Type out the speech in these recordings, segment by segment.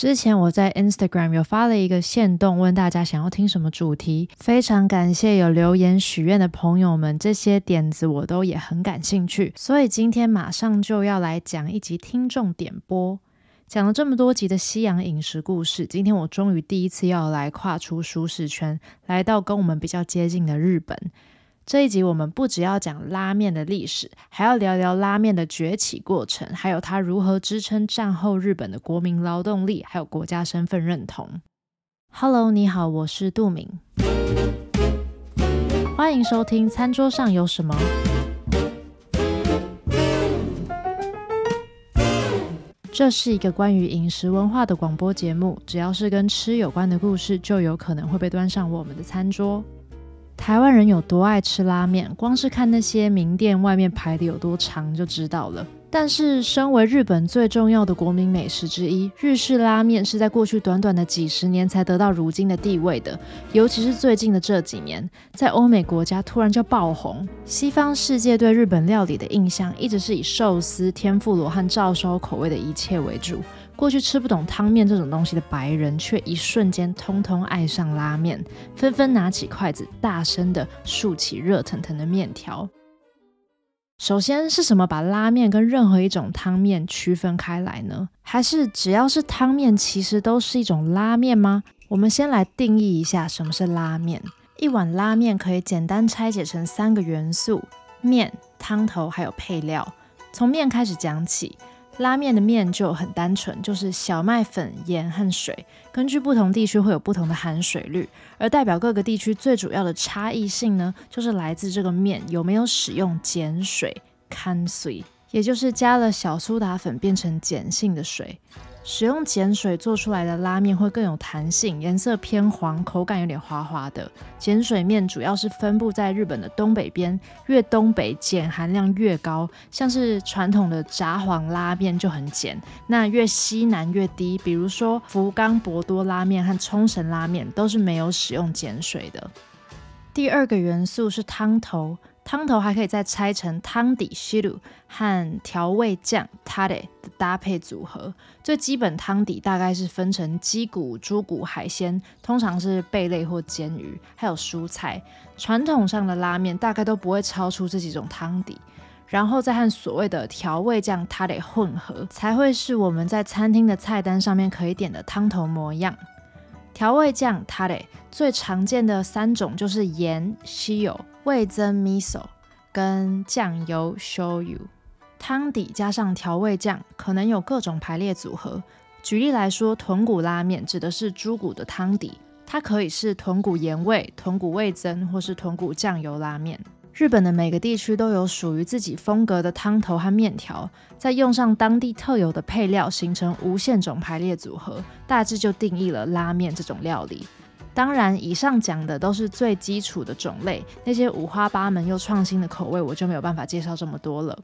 之前我在 Instagram 有发了一个限动，问大家想要听什么主题。非常感谢有留言许愿的朋友们，这些点子我都也很感兴趣。所以今天马上就要来讲一集听众点播。讲了这么多集的西洋饮食故事，今天我终于第一次要来跨出舒适圈，来到跟我们比较接近的日本。这一集我们不只要讲拉面的历史，还要聊聊拉面的崛起过程，还有它如何支撑战后日本的国民劳动力，还有国家身份认同。Hello，你好，我是杜敏，欢迎收听《餐桌上有什么》。这是一个关于饮食文化的广播节目，只要是跟吃有关的故事，就有可能会被端上我们的餐桌。台湾人有多爱吃拉面，光是看那些名店外面排的有多长就知道了。但是，身为日本最重要的国民美食之一，日式拉面是在过去短短的几十年才得到如今的地位的。尤其是最近的这几年，在欧美国家突然就爆红。西方世界对日本料理的印象一直是以寿司、天妇罗和照烧口味的一切为主。过去吃不懂汤面这种东西的白人，却一瞬间通通爱上拉面，纷纷拿起筷子，大声地竖起热腾腾的面条。首先是什么把拉面跟任何一种汤面区分开来呢？还是只要是汤面，其实都是一种拉面吗？我们先来定义一下什么是拉面。一碗拉面可以简单拆解成三个元素：面、汤头还有配料。从面开始讲起。拉面的面就很单纯，就是小麦粉、盐和水。根据不同地区会有不同的含水率，而代表各个地区最主要的差异性呢，就是来自这个面有没有使用碱水 k a 也就是加了小苏打粉变成碱性的水。使用碱水做出来的拉面会更有弹性，颜色偏黄，口感有点滑滑的。碱水面主要是分布在日本的东北边，越东北碱含量越高，像是传统的札幌拉面就很碱，那越西南越低，比如说福冈博多拉面和冲绳拉面都是没有使用碱水的。第二个元素是汤头。汤头还可以再拆成汤底 shiru 和调味酱 tare 的搭配组合。最基本汤底大概是分成鸡骨、猪骨、海鲜，通常是贝类或煎鱼，还有蔬菜。传统上的拉面大概都不会超出这几种汤底，然后再和所谓的调味酱 tare 混合，才会是我们在餐厅的菜单上面可以点的汤头模样。调味酱 tare 最常见的三种就是盐、塩。味噌 miso 跟酱油 shoyu，汤底加上调味酱，可能有各种排列组合。举例来说，豚骨拉面指的是猪骨的汤底，它可以是豚骨盐味、豚骨味噌或是豚骨酱油拉面。日本的每个地区都有属于自己风格的汤头和面条，再用上当地特有的配料，形成无限种排列组合，大致就定义了拉面这种料理。当然，以上讲的都是最基础的种类，那些五花八门又创新的口味，我就没有办法介绍这么多了。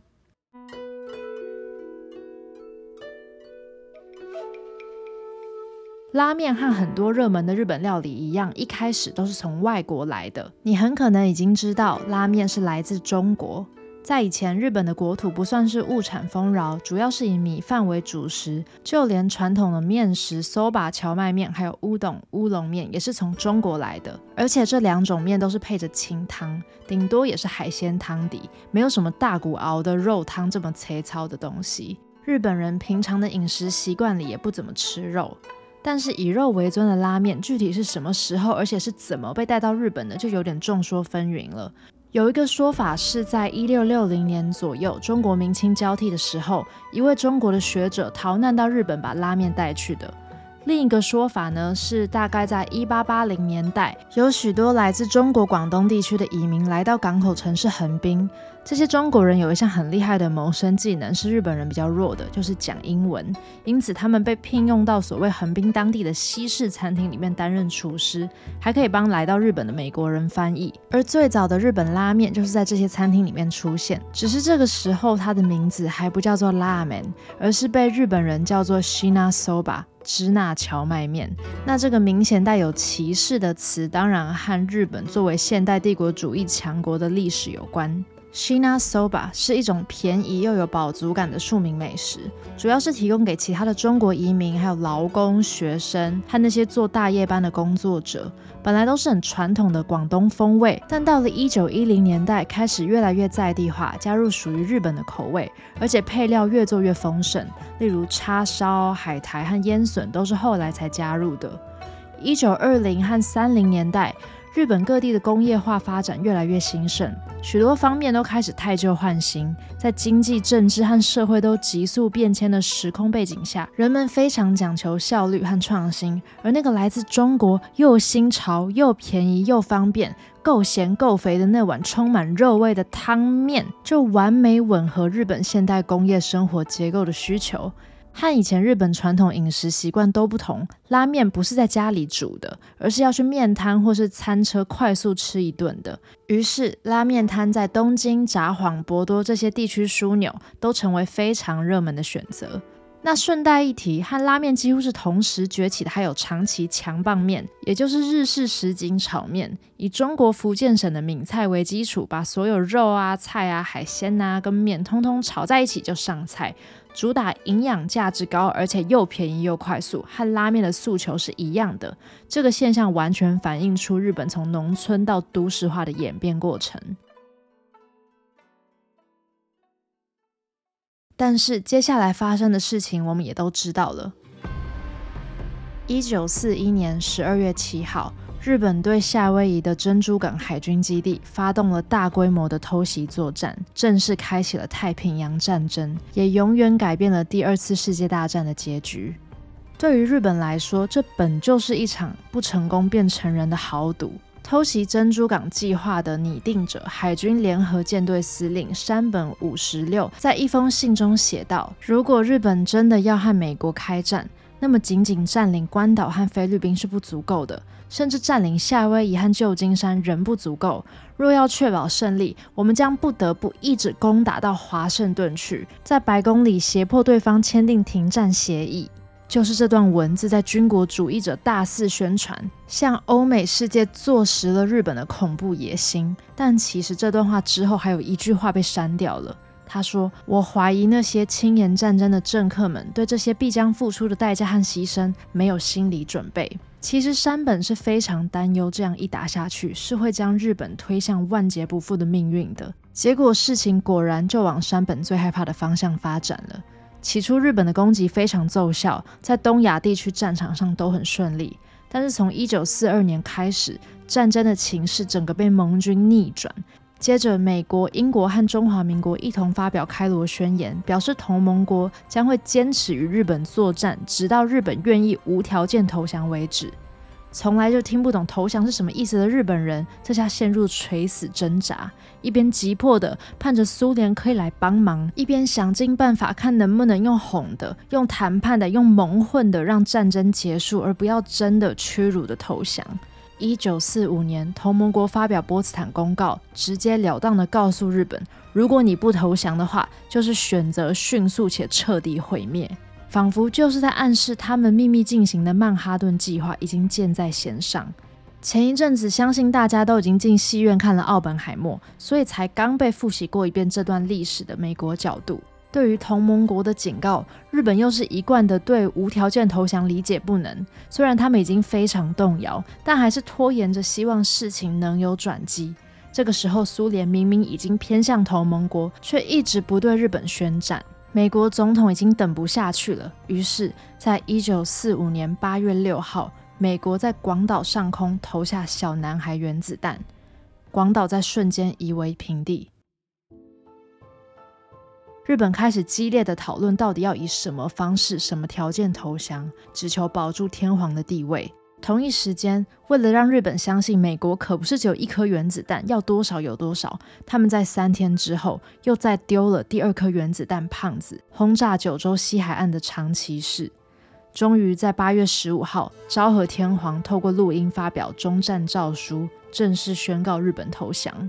拉面和很多热门的日本料理一样，一开始都是从外国来的。你很可能已经知道，拉面是来自中国。在以前，日本的国土不算是物产丰饶，主要是以米饭为主食。就连传统的面食 soba 蕎麦面，还有乌冬乌龙面，也是从中国来的。而且这两种面都是配着清汤，顶多也是海鲜汤底，没有什么大骨熬的肉汤这么粗糙的东西。日本人平常的饮食习惯里也不怎么吃肉，但是以肉为尊的拉面，具体是什么时候，而且是怎么被带到日本的，就有点众说纷纭了。有一个说法是在一六六零年左右，中国明清交替的时候，一位中国的学者逃难到日本，把拉面带去的。另一个说法呢，是大概在一八八零年代，有许多来自中国广东地区的移民来到港口城市横滨。这些中国人有一项很厉害的谋生技能，是日本人比较弱的，就是讲英文。因此，他们被聘用到所谓横滨当地的西式餐厅里面担任厨师，还可以帮来到日本的美国人翻译。而最早的日本拉面就是在这些餐厅里面出现，只是这个时候它的名字还不叫做拉面，而是被日本人叫做 Shina Soba。支那荞麦面，那这个明显带有歧视的词，当然和日本作为现代帝国主义强国的历史有关。Shina Soba 是一种便宜又有饱足感的庶民美食，主要是提供给其他的中国移民、还有劳工、学生和那些做大夜班的工作者。本来都是很传统的广东风味，但到了一九一零年代，开始越来越在地化，加入属于日本的口味，而且配料越做越丰盛，例如叉烧、海苔和腌笋都是后来才加入的。一九二零和三零年代。日本各地的工业化发展越来越兴盛，许多方面都开始汰旧换新。在经济、政治和社会都急速变迁的时空背景下，人们非常讲求效率和创新。而那个来自中国又新潮又便宜又方便、够咸够肥的那碗充满肉味的汤面，就完美吻合日本现代工业生活结构的需求。和以前日本传统饮食习惯都不同，拉面不是在家里煮的，而是要去面摊或是餐车快速吃一顿的。于是，拉面摊在东京、札幌、博多这些地区枢纽都成为非常热门的选择。那顺带一提，和拉面几乎是同时崛起的，还有长崎强棒面，也就是日式什锦炒面，以中国福建省的闽菜为基础，把所有肉啊、菜啊、海鲜啊跟面通通炒在一起就上菜。主打营养价值高，而且又便宜又快速，和拉面的诉求是一样的。这个现象完全反映出日本从农村到都市化的演变过程。但是接下来发生的事情，我们也都知道了。一九四一年十二月七号。日本对夏威夷的珍珠港海军基地发动了大规模的偷袭作战，正式开启了太平洋战争，也永远改变了第二次世界大战的结局。对于日本来说，这本就是一场不成功便成仁的豪赌。偷袭珍珠港计划的拟定者，海军联合舰队司令山本五十六，在一封信中写道：“如果日本真的要和美国开战，那么仅仅占领关岛和菲律宾是不足够的。”甚至占领夏威夷和旧金山仍不足够。若要确保胜利，我们将不得不一直攻打到华盛顿去，在白宫里胁迫对方签订停战协议。就是这段文字在军国主义者大肆宣传，向欧美世界坐实了日本的恐怖野心。但其实这段话之后还有一句话被删掉了。他说：“我怀疑那些轻言战争的政客们对这些必将付出的代价和牺牲没有心理准备。”其实山本是非常担忧，这样一打下去是会将日本推向万劫不复的命运的。结果事情果然就往山本最害怕的方向发展了。起初日本的攻击非常奏效，在东亚地区战场上都很顺利。但是从一九四二年开始，战争的情势整个被盟军逆转。接着，美国、英国和中华民国一同发表开罗宣言，表示同盟国将会坚持与日本作战，直到日本愿意无条件投降为止。从来就听不懂投降是什么意思的日本人，这下陷入垂死挣扎，一边急迫地盼着苏联可以来帮忙，一边想尽办法看能不能用哄的、用谈判的、用蒙混的，让战争结束，而不要真的屈辱的投降。一九四五年，同盟国发表波茨坦公告，直截了当地告诉日本：如果你不投降的话，就是选择迅速且彻底毁灭。仿佛就是在暗示他们秘密进行的曼哈顿计划已经箭在弦上。前一阵子，相信大家都已经进戏院看了《奥本海默》，所以才刚被复习过一遍这段历史的美国角度。对于同盟国的警告，日本又是一贯的对无条件投降理解不能。虽然他们已经非常动摇，但还是拖延着，希望事情能有转机。这个时候，苏联明明已经偏向同盟国，却一直不对日本宣战。美国总统已经等不下去了，于是，在一九四五年八月六号，美国在广岛上空投下小男孩原子弹，广岛在瞬间夷为平地。日本开始激烈的讨论，到底要以什么方式、什么条件投降，只求保住天皇的地位。同一时间，为了让日本相信美国可不是只有一颗原子弹，要多少有多少，他们在三天之后又再丢了第二颗原子弹“胖子”，轰炸九州西海岸的长崎市。终于在八月十五号，昭和天皇透过录音发表终战诏书，正式宣告日本投降。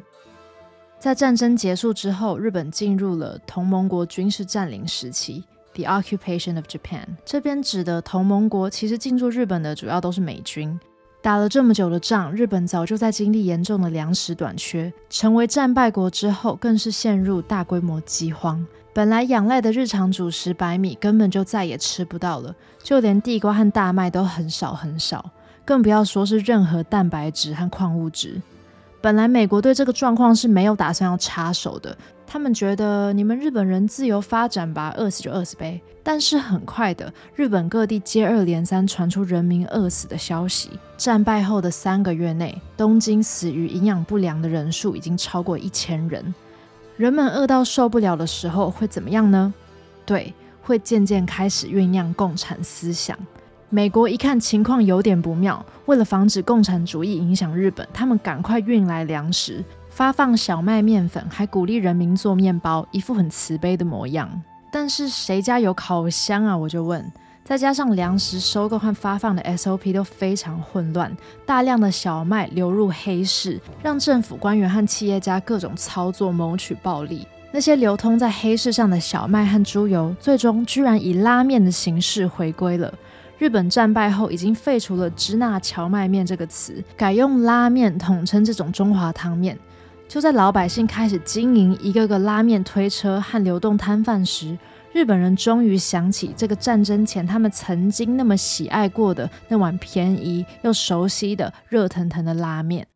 在战争结束之后，日本进入了同盟国军事占领时期 （The Occupation of Japan）。这边指的同盟国其实进驻日本的主要都是美军，打了这么久的仗，日本早就在经历严重的粮食短缺，成为战败国之后，更是陷入大规模饥荒。本来仰赖的日常主食白米根本就再也吃不到了，就连地瓜和大麦都很少很少，更不要说是任何蛋白质和矿物质。本来美国对这个状况是没有打算要插手的。他们觉得你们日本人自由发展吧，饿死就饿死呗。但是很快的，日本各地接二连三传出人民饿死的消息。战败后的三个月内，东京死于营养不良的人数已经超过一千人。人们饿到受不了的时候会怎么样呢？对，会渐渐开始酝酿共产思想。美国一看情况有点不妙，为了防止共产主义影响日本，他们赶快运来粮食。发放小麦面粉，还鼓励人民做面包，一副很慈悲的模样。但是谁家有烤箱啊？我就问。再加上粮食收购和发放的 SOP 都非常混乱，大量的小麦流入黑市，让政府官员和企业家各种操作谋取暴利。那些流通在黑市上的小麦和猪油，最终居然以拉面的形式回归了。日本战败后，已经废除了“支那荞麦面”这个词，改用拉面统称这种中华汤面。就在老百姓开始经营一个个拉面推车和流动摊贩时，日本人终于想起这个战争前他们曾经那么喜爱过的那碗便宜又熟悉的热腾腾的拉面。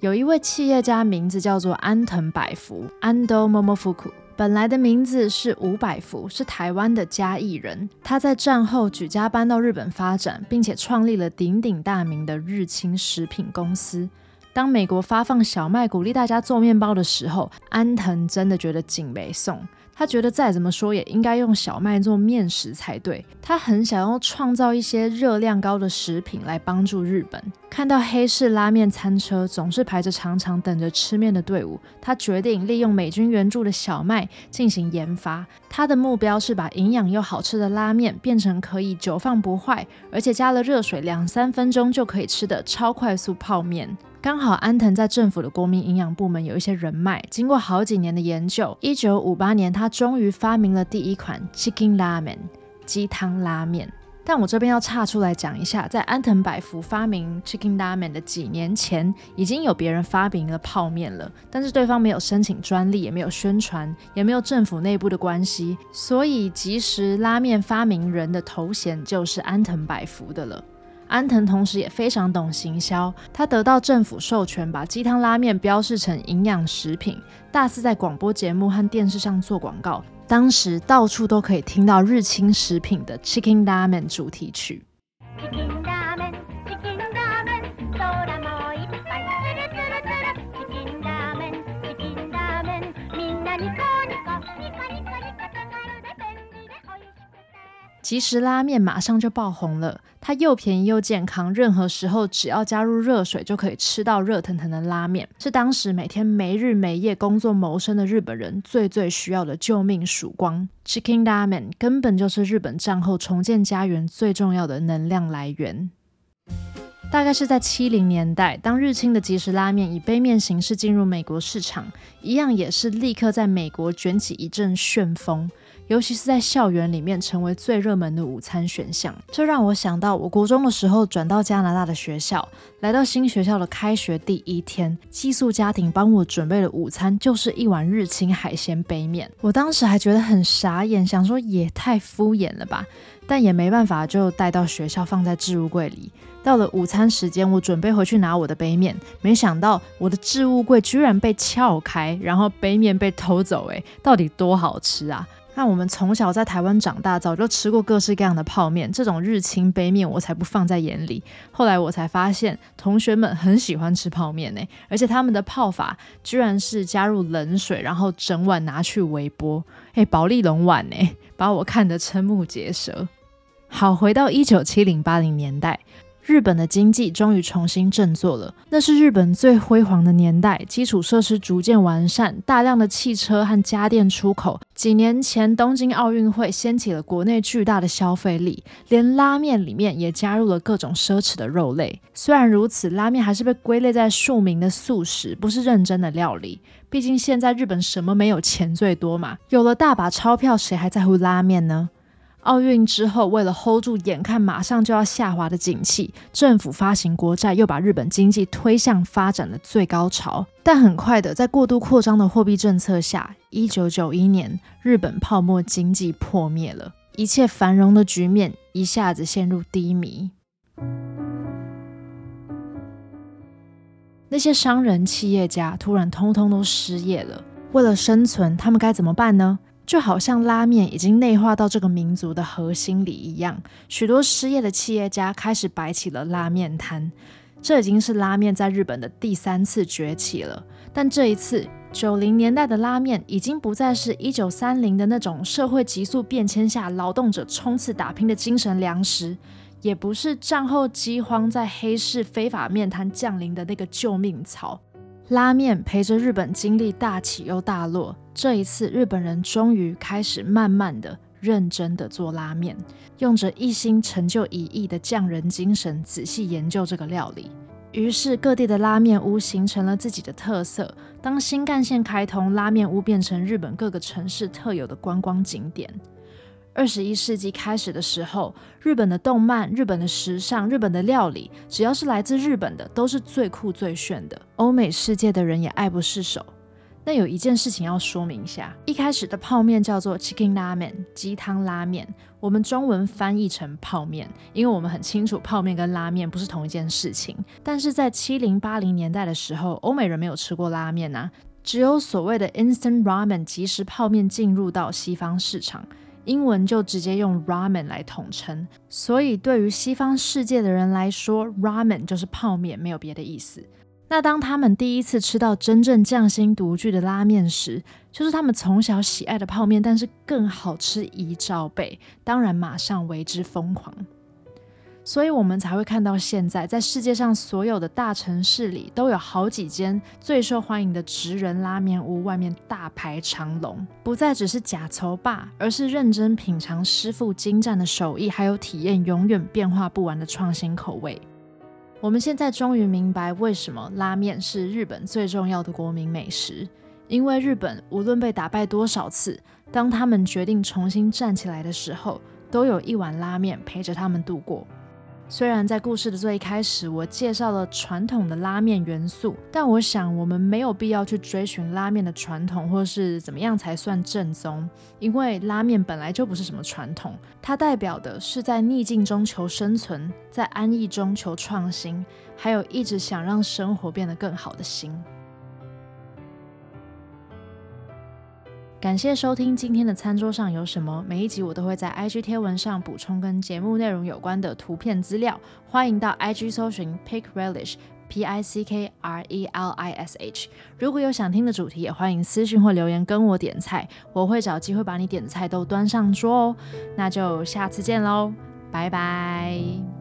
有一位企业家，名字叫做安藤百福 （Ando Momofuku），本来的名字是伍百福，是台湾的嘉义人。他在战后举家搬到日本发展，并且创立了鼎鼎大名的日清食品公司。当美国发放小麦鼓励大家做面包的时候，安藤真的觉得景没送。他觉得再怎么说也应该用小麦做面食才对。他很想要创造一些热量高的食品来帮助日本。看到黑市拉面餐车总是排着长长等着吃面的队伍，他决定利用美军援助的小麦进行研发。他的目标是把营养又好吃的拉面变成可以久放不坏，而且加了热水两三分钟就可以吃的超快速泡面。刚好安藤在政府的国民营养部门有一些人脉，经过好几年的研究，一九五八年他终于发明了第一款 Chicken Ramen 鸡汤拉面。但我这边要岔出来讲一下，在安藤百福发明 Chicken Ramen 的几年前，已经有别人发明了泡面了，但是对方没有申请专利，也没有宣传，也没有政府内部的关系，所以即食拉面发明人的头衔就是安藤百福的了。安藤同时也非常懂行销，他得到政府授权，把鸡汤拉面标示成营养食品，大肆在广播节目和电视上做广告。当时到处都可以听到日清食品的 Chicken Ramen 主题曲。即食拉面马上就爆红了，它又便宜又健康，任何时候只要加入热水就可以吃到热腾腾的拉面，是当时每天没日没夜工作谋生的日本人最最需要的救命曙光。Chicken Ramen 根本就是日本战后重建家园最重要的能量来源。大概是在七零年代，当日清的即食拉面以杯面形式进入美国市场，一样也是立刻在美国卷起一阵旋风。尤其是在校园里面成为最热门的午餐选项，这让我想到我国中的时候转到加拿大的学校，来到新学校的开学第一天，寄宿家庭帮我准备的午餐就是一碗日清海鲜杯面。我当时还觉得很傻眼，想说也太敷衍了吧，但也没办法，就带到学校放在置物柜里。到了午餐时间，我准备回去拿我的杯面，没想到我的置物柜居然被撬开，然后杯面被偷走，诶，到底多好吃啊！那我们从小在台湾长大，早就吃过各式各样的泡面，这种日清杯面我才不放在眼里。后来我才发现，同学们很喜欢吃泡面呢，而且他们的泡法居然是加入冷水，然后整碗拿去微波，哎，保丽龙碗呢，把我看得瞠目结舌。好，回到一九七零八零年代。日本的经济终于重新振作了，那是日本最辉煌的年代，基础设施逐渐完善，大量的汽车和家电出口。几年前东京奥运会掀起了国内巨大的消费力，连拉面里面也加入了各种奢侈的肉类。虽然如此，拉面还是被归类在庶民的素食，不是认真的料理。毕竟现在日本什么没有钱最多嘛，有了大把钞票，谁还在乎拉面呢？奥运之后，为了 hold 住眼看马上就要下滑的景气，政府发行国债，又把日本经济推向发展的最高潮。但很快的，在过度扩张的货币政策下，一九九一年，日本泡沫经济破灭了，一切繁荣的局面一下子陷入低迷。那些商人、企业家突然通通都失业了，为了生存，他们该怎么办呢？就好像拉面已经内化到这个民族的核心里一样，许多失业的企业家开始摆起了拉面摊。这已经是拉面在日本的第三次崛起了。但这一次，九零年代的拉面已经不再是一九三零的那种社会急速变迁下劳动者冲刺打拼的精神粮食，也不是战后饥荒在黑市非法面摊降临的那个救命草。拉面陪着日本经历大起又大落，这一次日本人终于开始慢慢的、认真的做拉面，用着一心成就一役的匠人精神，仔细研究这个料理。于是各地的拉面屋形成了自己的特色。当新干线开通，拉面屋变成日本各个城市特有的观光景点。二十一世纪开始的时候，日本的动漫、日本的时尚、日本的料理，只要是来自日本的，都是最酷最炫的。欧美世界的人也爱不释手。那有一件事情要说明一下：一开始的泡面叫做 Chicken Ramen，鸡汤拉面。我们中文翻译成泡面，因为我们很清楚泡面跟拉面不是同一件事情。但是在七零八零年代的时候，欧美人没有吃过拉面啊，只有所谓的 Instant Ramen 即食泡面进入到西方市场。英文就直接用 ramen 来统称，所以对于西方世界的人来说，ramen 就是泡面，没有别的意思。那当他们第一次吃到真正匠心独具的拉面时，就是他们从小喜爱的泡面，但是更好吃一兆倍，当然马上为之疯狂。所以我们才会看到现在，在世界上所有的大城市里，都有好几间最受欢迎的职人拉面屋，外面大排长龙，不再只是假筹霸，而是认真品尝师傅精湛的手艺，还有体验永远变化不完的创新口味。我们现在终于明白，为什么拉面是日本最重要的国民美食，因为日本无论被打败多少次，当他们决定重新站起来的时候，都有一碗拉面陪着他们度过。虽然在故事的最一开始，我介绍了传统的拉面元素，但我想我们没有必要去追寻拉面的传统，或是怎么样才算正宗，因为拉面本来就不是什么传统，它代表的是在逆境中求生存，在安逸中求创新，还有一直想让生活变得更好的心。感谢收听今天的餐桌上有什么。每一集我都会在 IG 贴文上补充跟节目内容有关的图片资料，欢迎到 IG 搜寻 Pick Relish P I C K R E L I S H。如果有想听的主题，也欢迎私讯或留言跟我点菜，我会找机会把你点的菜都端上桌哦。那就下次见喽，拜拜。